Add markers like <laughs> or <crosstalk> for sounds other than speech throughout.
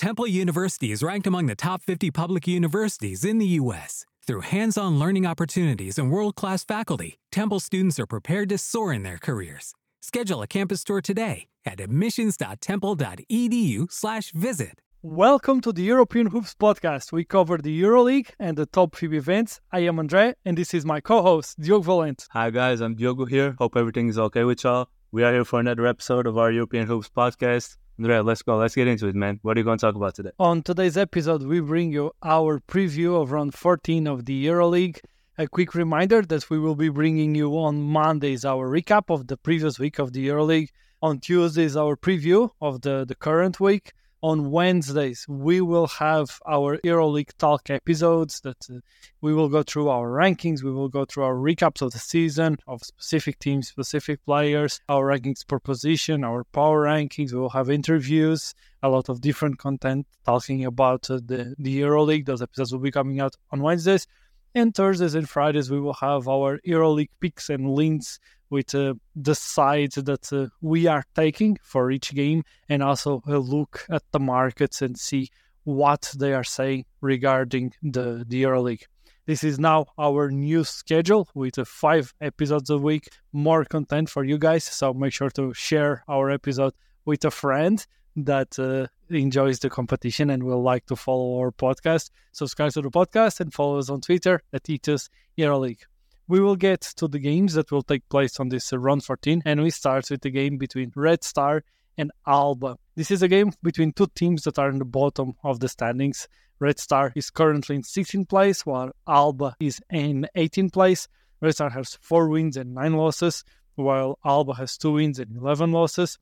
Temple University is ranked among the top 50 public universities in the U.S. Through hands on learning opportunities and world class faculty, Temple students are prepared to soar in their careers. Schedule a campus tour today at admissions.temple.edu/slash visit. Welcome to the European Hoops podcast. We cover the EuroLeague and the top FIBA events. I am Andre, and this is my co-host, Diogo Valente. Hi guys, I'm Diogo here. Hope everything is okay with y'all. We are here for another episode of our European Hoops podcast. Andrea, let's go. Let's get into it, man. What are you going to talk about today? On today's episode, we bring you our preview of round 14 of the EuroLeague. A quick reminder that we will be bringing you on Mondays our recap of the previous week of the EuroLeague. On Tuesdays, our preview of the, the current week on Wednesdays, we will have our EuroLeague Talk episodes that uh, we will go through our rankings, we will go through our recaps of the season, of specific teams, specific players, our rankings per position, our power rankings. We will have interviews, a lot of different content talking about uh, the, the EuroLeague. Those episodes will be coming out on Wednesdays. And Thursdays and Fridays, we will have our EuroLeague picks and links with uh, the sides that uh, we are taking for each game and also a look at the markets and see what they are saying regarding the, the EuroLeague. This is now our new schedule with uh, five episodes a week, more content for you guys. So make sure to share our episode with a friend that uh, enjoys the competition and will like to follow our podcast. Subscribe to the podcast and follow us on Twitter at Ethos EuroLeague we will get to the games that will take place on this uh, round 14, and we start with the game between Red Star and Alba. This is a game between two teams that are in the bottom of the standings. Red Star is currently in 16th place, while Alba is in 18th place. Red Star has four wins and nine losses, while Alba has two wins and 11 losses.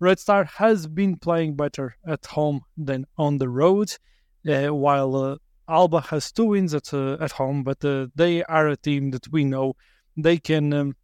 Red Star has been playing better at home than on the road, uh, while uh, Alba has two wins at uh, at home, but uh, they are a team that we know they can, um,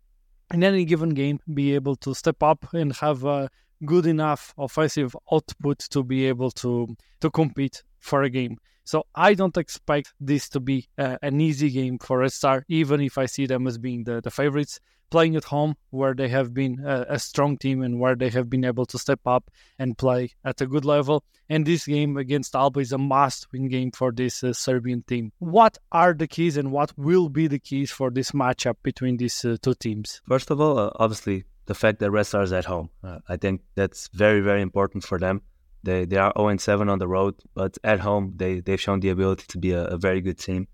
in any given game, be able to step up and have a good enough offensive output to be able to to compete for a game. So I don't expect this to be uh, an easy game for Red Star, even if I see them as being the, the favorites playing at home where they have been a, a, strong team and where they have been able to step up and play at a good level. And this game against Alba is a must win game for this uh, Serbian team. What are the keys and what will be the keys for this matchup between these uh, two teams? First of all, uh, obviously, the fact that Red Star is at home. Uh, I think that's very, very important for them. They, they are 0 7 on the road, but at home, they, they've shown the ability to be a, a very good team.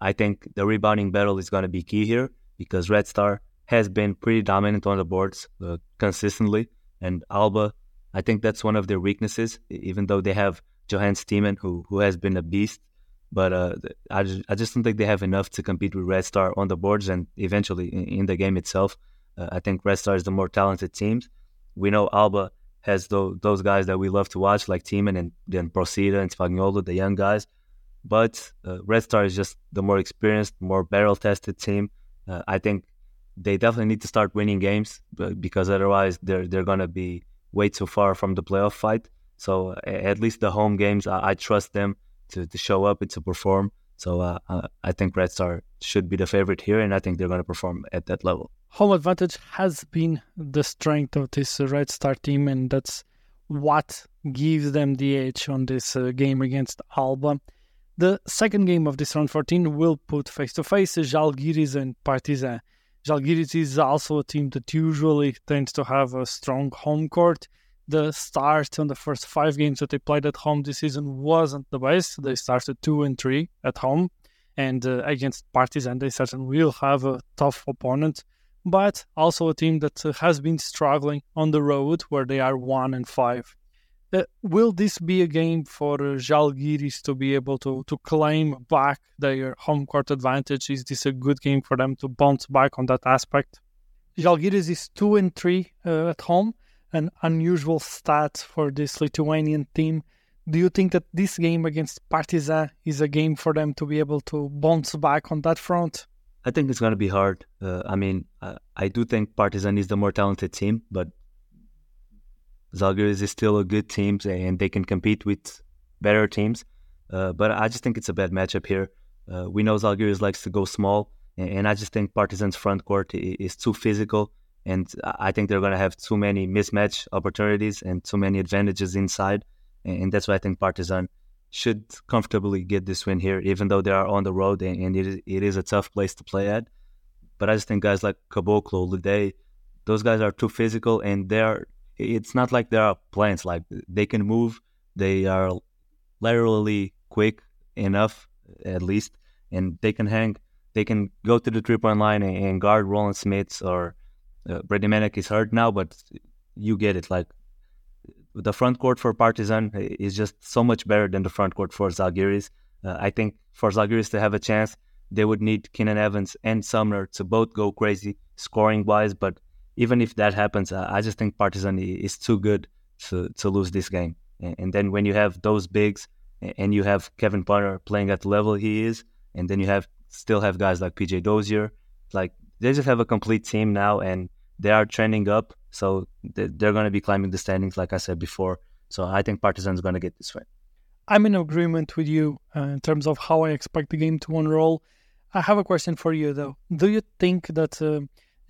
I think the rebounding battle is going to be key here because Red Star has been pretty dominant on the boards uh, consistently. And Alba, I think that's one of their weaknesses, even though they have Johannes Thiemann, who, who has been a beast. But uh, I, just, I just don't think they have enough to compete with Red Star on the boards and eventually in, in the game itself. Uh, I think Red Star is the more talented team. We know Alba has those, those guys that we love to watch, like Thiemann and then Procida and Spagnuolo, the young guys. But uh, Red Star is just the more experienced, more barrel tested team. Uh, I think they definitely need to start winning games because otherwise they're they're gonna be way too far from the playoff fight. So at least the home games, I, I trust them to, to show up and to perform. So uh, I think Red Star should be the favorite here, and I think they're going to perform at that level. Home advantage has been the strength of this Red Star team, and that's what gives them the edge on this uh, game against Alba. The second game of this round 14 will put face to face Žalgiris and Partizan. Žalgiris is also a team that usually tends to have a strong home court. The start on the first five games that they played at home this season wasn't the best. They started two and three at home, and uh, against Partizan they certainly will have a tough opponent. But also a team that uh, has been struggling on the road, where they are one and five. Uh, will this be a game for uh, Žalgiris to be able to, to claim back their home court advantage? Is this a good game for them to bounce back on that aspect? Žalgiris is 2 and 3 uh, at home, an unusual stat for this Lithuanian team. Do you think that this game against Partizan is a game for them to be able to bounce back on that front? I think it's going to be hard. Uh, I mean, I, I do think Partizan is the more talented team, but Žalgiris is still a good team and they can compete with better teams. Uh, but I just think it's a bad matchup here. Uh, we know Žalgiris likes to go small, and I just think Partizan's front court is too physical, and I think they're going to have too many mismatch opportunities and too many advantages inside. and that's why I think Partizan should comfortably get this win here, even though they are on the road and it is, it is a tough place to play at. But I just think guys like Caboclo, LeDay, those guys are too physical and they're. It's not like there are plants. Like they can move, they are laterally quick enough, at least, and they can hang. They can go to the three point line and, guard Rolands Smits or uh, Brady Manek is hurt now, but you get it. Like the front court for Partizan is just so much better than the front court for Zalgiris. Uh, I think for Zalgiris to have a chance, they would need Keenan Evans and Sumner to both go crazy scoring wise. But even if that happens, uh, I just think Partizan is too good to, to lose this game. And, then when you have those bigs and you have Kevin Punter playing at the level he is, and then you have still have guys like PJ Dozier, like they just have a complete team now, and they are trending up. So they're going to be climbing the standings, like I said before. So I think Partizan is going to get this win. I'm in agreement with you uh, in terms of how I expect the game to unroll. I have a question for you, though. Do you think that uh,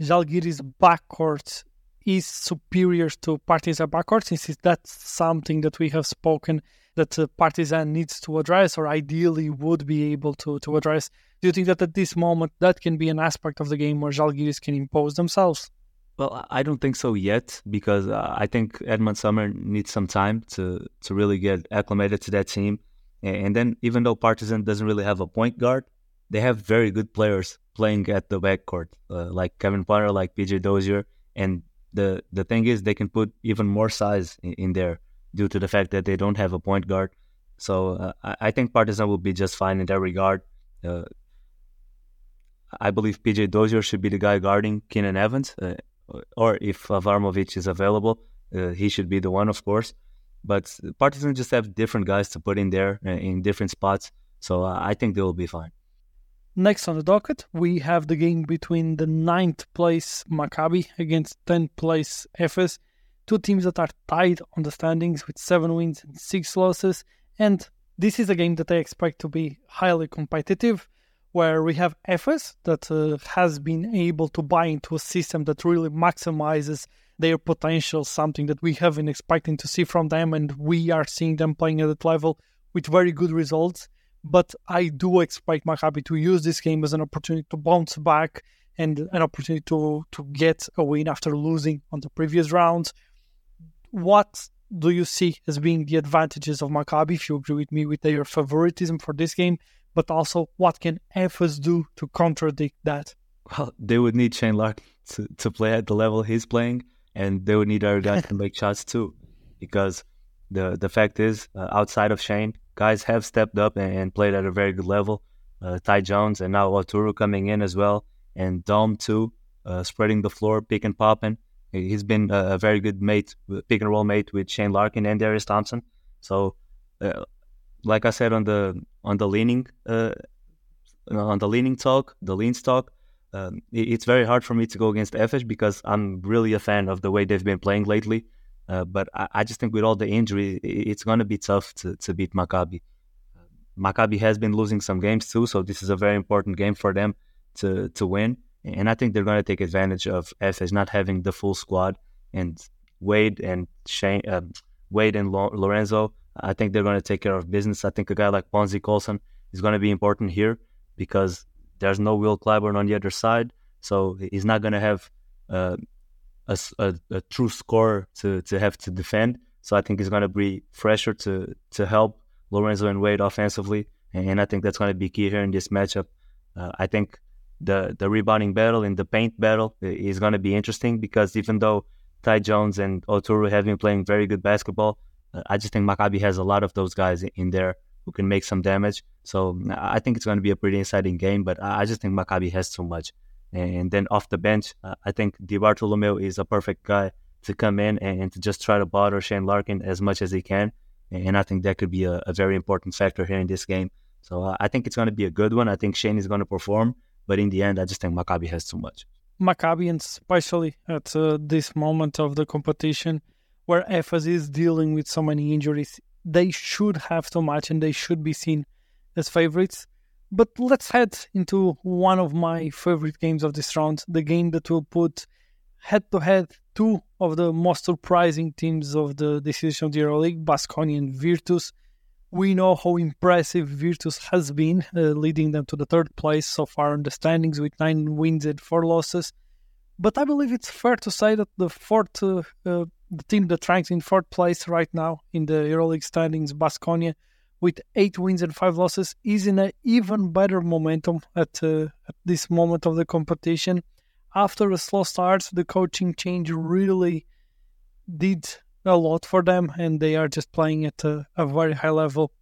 Zalgiris backcourt is superior to Partizan backcourt, since that's something that we have spoken that Partizan needs to address or ideally would be able to, to address? Do you think that at this moment that can be an aspect of the game where Zalgiris can impose themselves? Well, I don't think so yet because uh, I think Edmond Sumner needs some time to to really get acclimated to that team. And then, even though Partizan doesn't really have a point guard, they have very good players playing at the backcourt, uh, like Kevin Punter, like PJ Dozier. And the the thing is, they can put even more size in, in there due to the fact that they don't have a point guard. So uh, I, I, think Partizan will be just fine in that regard. Uh, I believe PJ Dozier should be the guy guarding Keenan Evans. Uh, or if Avramovic is available, uh, he should be the one, of course. But Partizan just have different guys to put in there uh, in different spots, so I think they will be fine. Next on the docket, we have the game between the ninth place Maccabi against 10th place Efes. Two teams that are tied on the standings with seven wins and six losses. And this is a game that I expect to be highly competitive where we have Efes that uh, has been able to buy into a system that really maximizes their potential, something that we have been expecting to see from them, and we are seeing them playing at that level with very good results. But I do expect Maccabi to use this game as an opportunity to bounce back and an opportunity to, to get a win after losing on the previous rounds. What do you see as being the advantages of Maccabi, if you agree with me, with their favoritism for this game? but also what can Efes do to contradict that? Well, they would need Shane Larkin to, to play at the level he's playing, and they would need other guys to <laughs> make shots too, because the the fact is, uh, outside of Shane, guys have stepped up and, played at a very good level. Uh, Ty Jones and now Oturu coming in as well, and Dom too, uh, spreading the floor, pick and popping. He's been a, very good mate, pick and roll mate with Shane Larkin and Darius Thompson. So uh, like I said on the on the leaning uh, on the leaning talk, the lean talk, um, it, it's very hard for me to go against Efes because I'm really a fan of the way they've been playing lately. Uh, but I, I, just think with all the injury, it's going to be tough to, to beat Maccabi. Maccabi has been losing some games too, so this is a very important game for them to to win. And I think they're going to take advantage of Efes not having the full squad and Wade and Shane, uh, Wade and Lorenzo I think they're going to take care of business. I think a guy like Bonzi Colson is going to be important here because there's no Will Clyburn on the other side, so he's not going to have uh, a, a, a, true scorer to, to have to defend. So I think he's going to be fresher to to help Lorenzo and Wade offensively, and I think that's going to be key here in this matchup. Uh, I think the the rebounding battle and the paint battle is going to be interesting because even though Ty Jones and Oturu have been playing very good basketball, I just think Maccabi has a lot of those guys in there who can make some damage. So I think it's going to be a pretty exciting game, but I just think Maccabi has too much. And then off the bench, I think DiBartolomeo is a perfect guy to come in and to just try to bother Shane Larkin as much as he can. And I think that could be a, a very important factor here in this game. So I think it's going to be a good one. I think Shane is going to perform, but in the end, I just think Maccabi has too much. Maccabi, and especially at uh, this moment of the competition, where Efes is dealing with so many injuries, they should have too much and they should be seen as favorites. But let's head into one of my favorite games of this round, the game that will put head to head two of the most surprising teams of the decision of the EuroLeague, Baskonia and Virtus. We know how impressive Virtus has been, uh, leading them to the third place so far in the standings with nine wins and four losses. But I believe it's fair to say that the fourth, uh, uh, the team that ranks in fourth place right now in the EuroLeague standings, Baskonia, with eight wins and five losses, is in an even better momentum at, uh, at this moment of the competition. After a slow start, the coaching change really did a lot for them, and they are just playing at a, a very high level.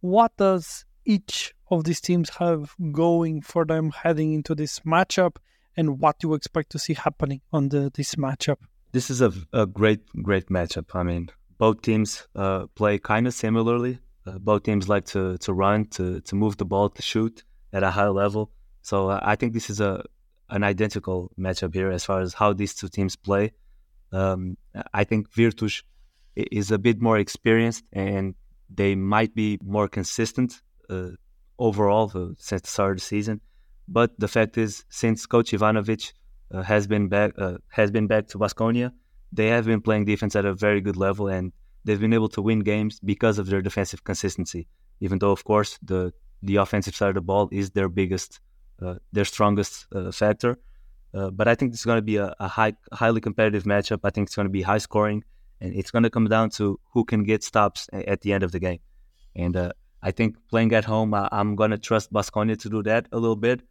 What does each of these teams have going for them heading into this matchup, and what do you expect to see happening on the this matchup? This is a, a great, great matchup. I mean, both teams uh, play kind of similarly. Uh, both teams like to, to run, to, to move the ball, to shoot at a high level. So uh, I think this is a an identical matchup here as far as how these two teams play. Um, I think Virtus is a bit more experienced and they might be more consistent uh, overall since the start of the season. But the fact is, since Coach Ivanovic uh, has been back uh, has been back to Baskonia, they have been playing defense at a very good level and they've been able to win games because of their defensive consistency. Even though, of course, the the offensive side of the ball is their biggest, uh, their strongest uh, factor. Uh, but I think it's going to be a, a, high, highly competitive matchup. I think it's going to be high scoring, and it's going to come down to who can get stops at the end of the game. And uh, I think playing at home, I, am going to trust Baskonia to do that a little bit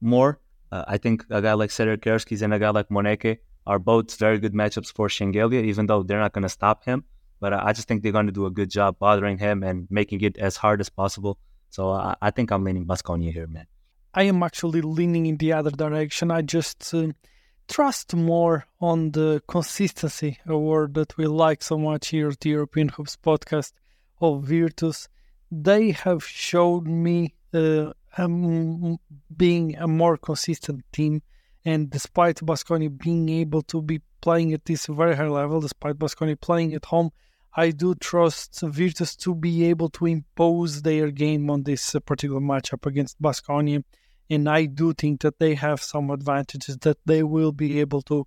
more. Uh, I think a guy like Sedekerskis and a guy like Moneke are both very good matchups for Shengelia, even though they're not going to stop him. But I just think they're going to do a good job bothering him and making it as hard as possible. So I, I think I'm leaning Baskonia here, man. I am actually leaning in the other direction. I just uh, trust more on the consistency, a word that we like so much here at the European Hoops podcast of Virtus. They have showed me uh, um, being a more consistent team. And despite Baskonia being able to be playing at this very high level, despite Baskonia playing at home, I do trust Virtus to be able to impose their game on this particular matchup against Baskonia, and I do think that they have some advantages that they will be able to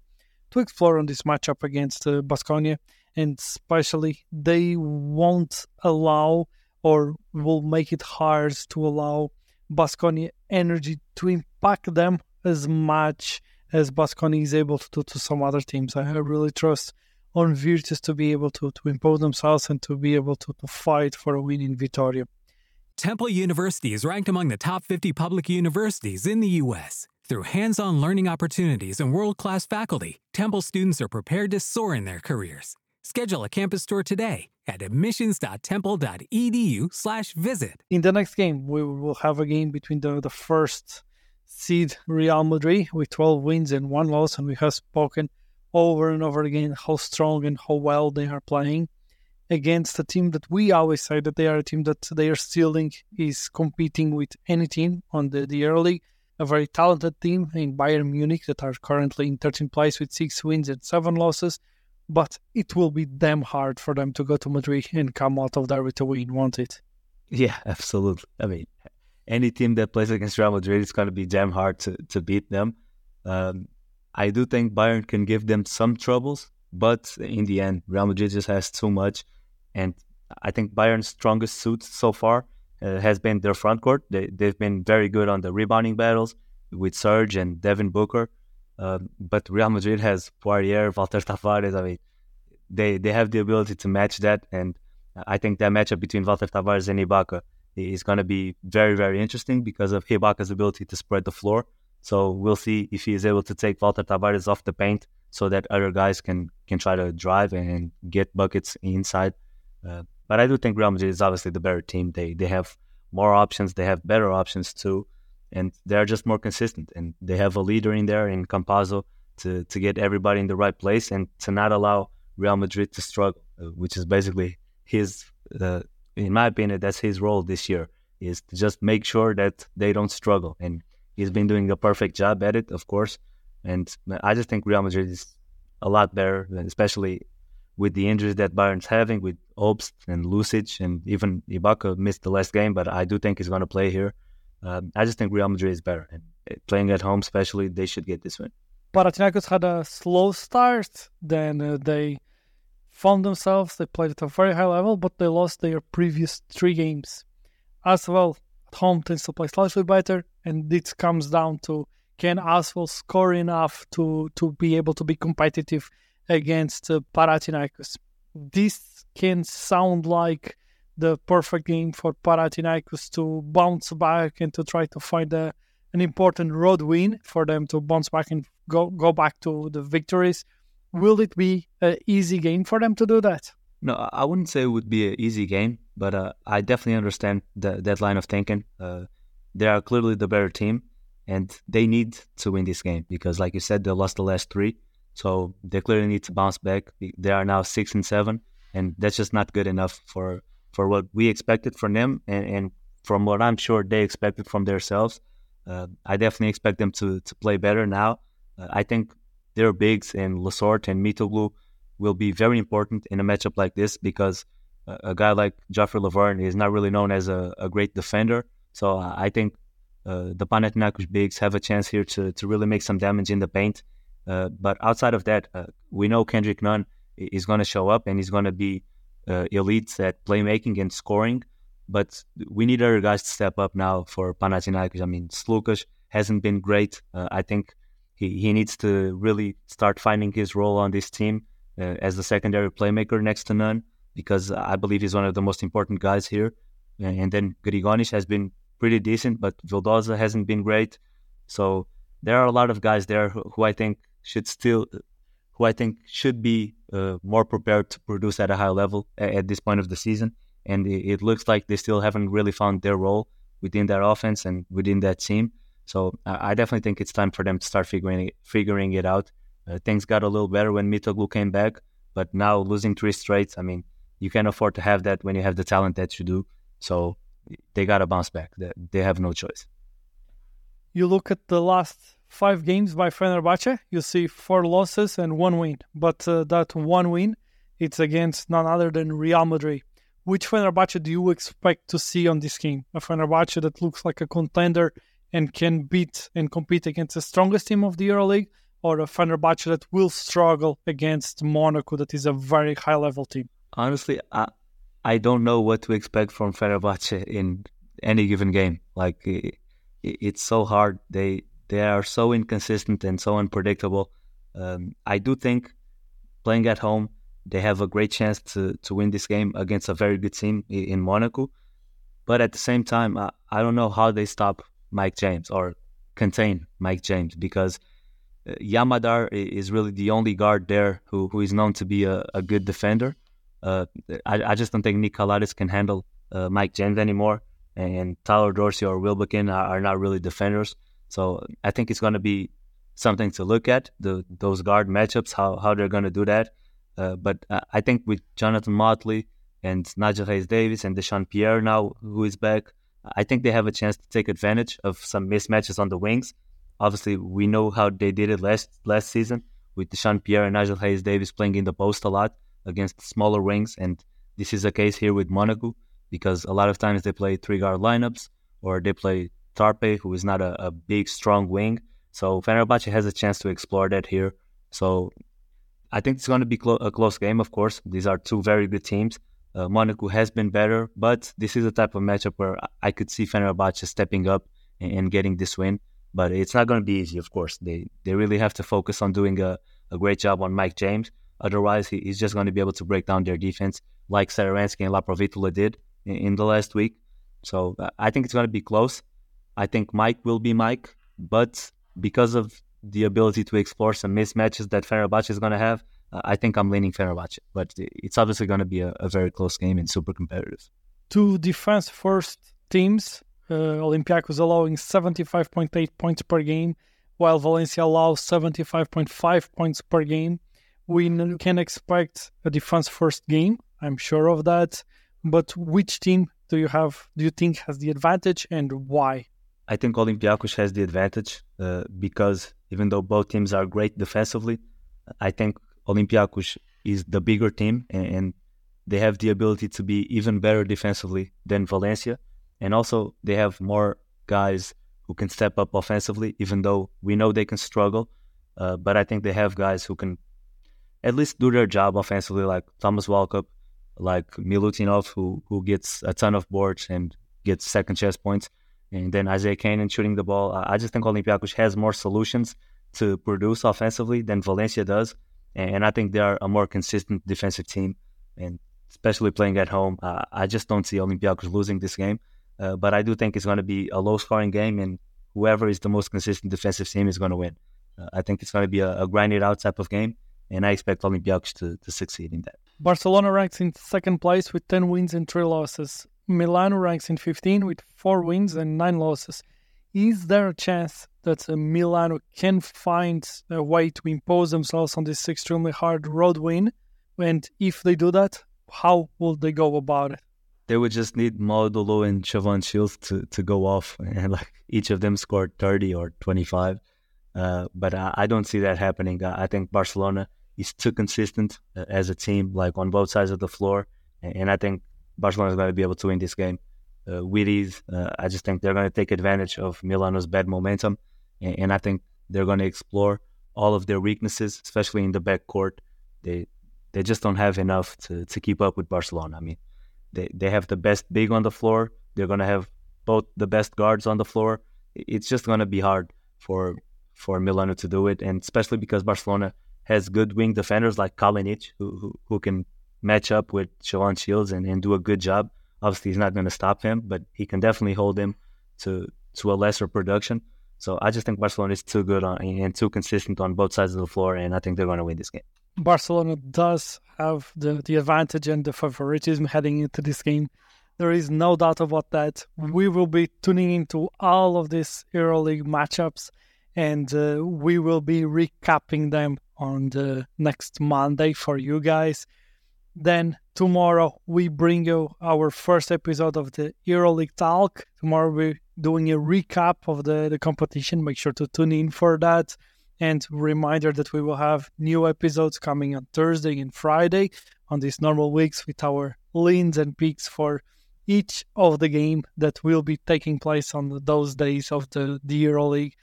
to explore on this matchup against uh, Baskonia, and especially they won't allow or will make it hard to allow Baskonia energy to impact them as much as Baskonia is able to do to some other teams. I really trust on Virtus to be able to, to impose themselves and to be able to, to fight for a win in Vitoria. Temple University is ranked among the top 50 public universities in the U.S. Through hands on learning opportunities and world class faculty, Temple students are prepared to soar in their careers. Schedule a campus tour today at admissions.temple.edu/slash visit. In the next game, we will have a game between the, the first seed Real Madrid with 12 wins and one loss, and we have spoken over and over again how strong and how well they are playing against a team that we always say that they are a team that they are stealing is competing with any team on the, the early a very talented team in Bayern Munich that are currently in 13th place with six wins and seven losses. But it will be damn hard for them to go to Madrid and come out of there with a win, won't it? Yeah, <laughs> absolutely. I mean, any team that plays against Real Madrid is going to be damn hard to, to beat them. Um, I do think Bayern can give them some troubles, but in the end, Real Madrid just has too much. And I think Bayern's strongest suit so far uh, has been their front court. They, they've been very good on the rebounding battles with Serge and Devin Booker. Um, but Real Madrid has Poirier, <laughs> Walter Tavares. I mean, they, they have the ability to match that. And I think that matchup between Walter Tavares and Ibaka is going to be very, very interesting because of Ibaka's ability to spread the floor. So we'll see if he is able to take Walter Tavares off the paint so that other guys can can try to drive and get buckets inside. Uh, but I do think Real Madrid is obviously the better team. They they have more options. They have better options too, and they're just more consistent. And they have a leader in there in Campazzo to to get everybody in the right place and to not allow Real Madrid to struggle, uh, which is basically his. Uh, in my opinion, that's his role this year is to just make sure that they don't struggle and He's been doing a perfect job at it, of course. And I just think Real Madrid is a lot better, especially with the injuries that Bayern's having with Obst and Lucic, and even Ibaka missed the last game, but I do think he's going to play here. Um, I just think Real Madrid is better, and eh, playing at home, especially, they should get this win. Panathinaikos had a slow start. Then uh, they found themselves. They played at a very high level, but they lost their previous three games. as at home tends to play slightly better, and this comes down to can Asvel score enough to to be able to be competitive against uh, Panathinaikos. This can sound like the perfect game for Panathinaikos to bounce back and to try to find a, an important road win for them to bounce back and go go back to the victories. Will it be an easy game for them to do that? No, I wouldn't say it would be an easy game, but uh, I definitely understand the, that line of thinking. Uh, they are clearly the better team, and they need to win this game because, like you said, they lost the last three, so they clearly need to bounce back. They are now six and seven, and that's just not good enough for for what we expected from them, and, and from what I'm sure they expected from themselves. Uh, I definitely expect them to to play better now. Uh, I think their bigs and Lessort and Mitoglou will be very important in a matchup like this because a, guy like Joffrey Lauvergne is not really known as a, a great defender. So I think uh, the Panathinaikos bigs have a chance here to, to really make some damage in the paint. Uh, but outside of that, uh, we know Kendrick Nunn is going to show up and he's going to be uh, elite at playmaking and scoring. But we need other guys to step up now for Panathinaikos. I mean, Sloukas hasn't been great. Uh, I think he, he needs to really start finding his role on this team uh, as the secondary playmaker next to Nunn because I believe he's one of the most important guys here. And then Grigonis has been pretty decent, but Vildoza hasn't been great. So there are a lot of guys there who, who I think should still, who I think should be uh, more prepared to produce at a high level at, at this point of the season. And it, it, looks like they still haven't really found their role within that offense and within that team. So I definitely think it's time for them to start figuring it, figuring it out. Uh, things got a little better when Mitoglou came back, but now losing three straight, I mean, you can't afford to have that when you have the talent that you do. So they got to bounce back. They have no choice. You look at the last five games by Fenerbahce, you see four losses and one win. But uh, that one win, it's against none other than Real Madrid. Which Fenerbahce do you expect to see on this game? A Fenerbahce that looks like a contender and can beat and compete against the strongest team of the EuroLeague, or a Fenerbahce that will struggle against Monaco, that is a very high level team? Honestly, I I don't know what to expect from Fenerbahce in any given game. Like it, it's so hard. They they are so inconsistent and so unpredictable. Um, I do think playing at home, they have a great chance to to win this game against a very good team in Monaco. But at the same time, I, I don't know how they stop Mike James or contain Mike James because uh, Yam Madar is really the only guard there who, who is known to be a, a good defender. Uh, I, I, just don't think Nick can handle uh, Mike James anymore, and Tyler Dorsey or Wilbekin are, are not really defenders. So I think it's going to be something to look at the those guard matchups, how how they're going to do that. Uh, but I think with Jonathan Motley and Nigel Hayes Davis and Dyshawn Pierre now, who is back, I think they have a chance to take advantage of some mismatches on the wings. Obviously, we know how they did it last last season with Dyshawn Pierre and Nigel Hayes Davis playing in the post a lot against smaller wings, and this is a case here with Monaco because a lot of times they play three guard lineups or they play Tarpe, who is not a, a big strong wing. So Fenerbahce has a chance to explore that here. So I think it's going to be clo- a close game. Of course, these are two very good teams. Uh, Monaco has been better, but this is a type of matchup where I could see Fenerbahce stepping up and, and getting this win. But it's not going to be easy, of course. They they really have to focus on doing a, a great job on Mike James. Otherwise, he, he's just going to be able to break down their defense like Satoransky and Laprovitola did in, in the last week. So uh, I think it's going to be close. I think Mike will be Mike, but because of the ability to explore some mismatches that Fenerbahce is going to have, uh, I think I'm leaning Fenerbahce, but it's obviously going to be a, a, very close game and super competitive. Two defense first teams, uh, Olympiacos allowing 75.8 points per game, while Valencia allows 75.5 points per game. We can expect a defense first game, I'm sure of that. But which team do you have? Do you think has the advantage, and why? I think Olympiacos has the advantage uh, because even though both teams are great defensively, I think Olympiacos is the bigger team and, and, they have the ability to be even better defensively than Valencia. And also, they have more guys who can step up offensively, even though we know they can struggle. Uh, but I think they have guys who can at least do their job offensively, like Thomas Walkup, like Milutinov, who who gets a ton of boards and gets second chance points, and then Isaiah Canaan shooting the ball. I just think Olympiacos has more solutions to produce offensively than Valencia does, and I think they are a more consistent defensive team, and especially playing at home, uh, I just don't see Olympiacos losing this game. Uh, but I do think it's going to be a low-scoring game, and whoever is the most consistent defensive team is going to win. Uh, I think it's going to be a, a grinded out type of game, and I expect Olympiacos to, to succeed in that. Barcelona ranks in second place with 10 wins and 3 losses. Milano ranks in 15 with 4 wins and 9 losses. Is there a chance that uh, Milano can find a way to impose themselves on this extremely hard road win? And if they do that, how will they go about it? They would just need Modulo and Shavon Shields to, to go off, <laughs> and like each of them scored 30 or 25. Uh, but I, I, don't see that happening. I, I, think Barcelona is too consistent uh, as a team, like on both sides of the floor, and, I think Barcelona is going to be able to win this game uh, with ease. Uh, I just think they're going to take advantage of Milano's bad momentum, and, and I think they're going to explore all of their weaknesses, especially in the back court. They they just don't have enough to, to keep up with Barcelona. I mean, they, they have the best big on the floor. They're going to have both the best guards on the floor. It's just going to be hard for for Milano to do it, and especially because Barcelona has good wing defenders like Kalinic, who, who, who can match up with Shavon Shields and, and do a good job. Obviously, he's not going to stop him, but he can definitely hold him to to a lesser production. So I just think Barcelona is too good on, and too consistent on both sides of the floor, and I think they're going to win this game. Barcelona does have the, the advantage and the favoritism heading into this game. There is no doubt about that. We will be tuning into all of these EuroLeague matchups and uh, we will be recapping them on the next Monday for you guys. Then tomorrow we bring you our first episode of the EuroLeague Talk. Tomorrow we're doing a recap of the, the competition. Make sure to tune in for that. And reminder that we will have new episodes coming on Thursday and Friday on these normal weeks with our leans and peaks for each of the game that will be taking place on those days of the, the EuroLeague.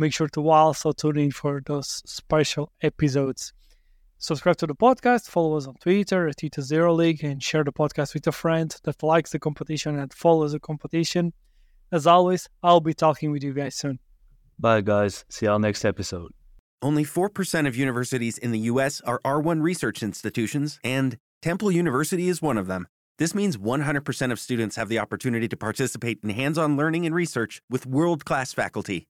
Make sure to also tune in for those special episodes. Subscribe to the podcast, follow us on Twitter at Ethos EuroLeague, and share the podcast with a friend that likes the competition and follows the competition. As always, I'll be talking with you guys soon. Bye, guys. See y'all next episode. Only 4% of universities in the U.S. are R1 research institutions, and Temple University is one of them. This means 100% of students have the opportunity to participate in hands on learning and research with world class faculty.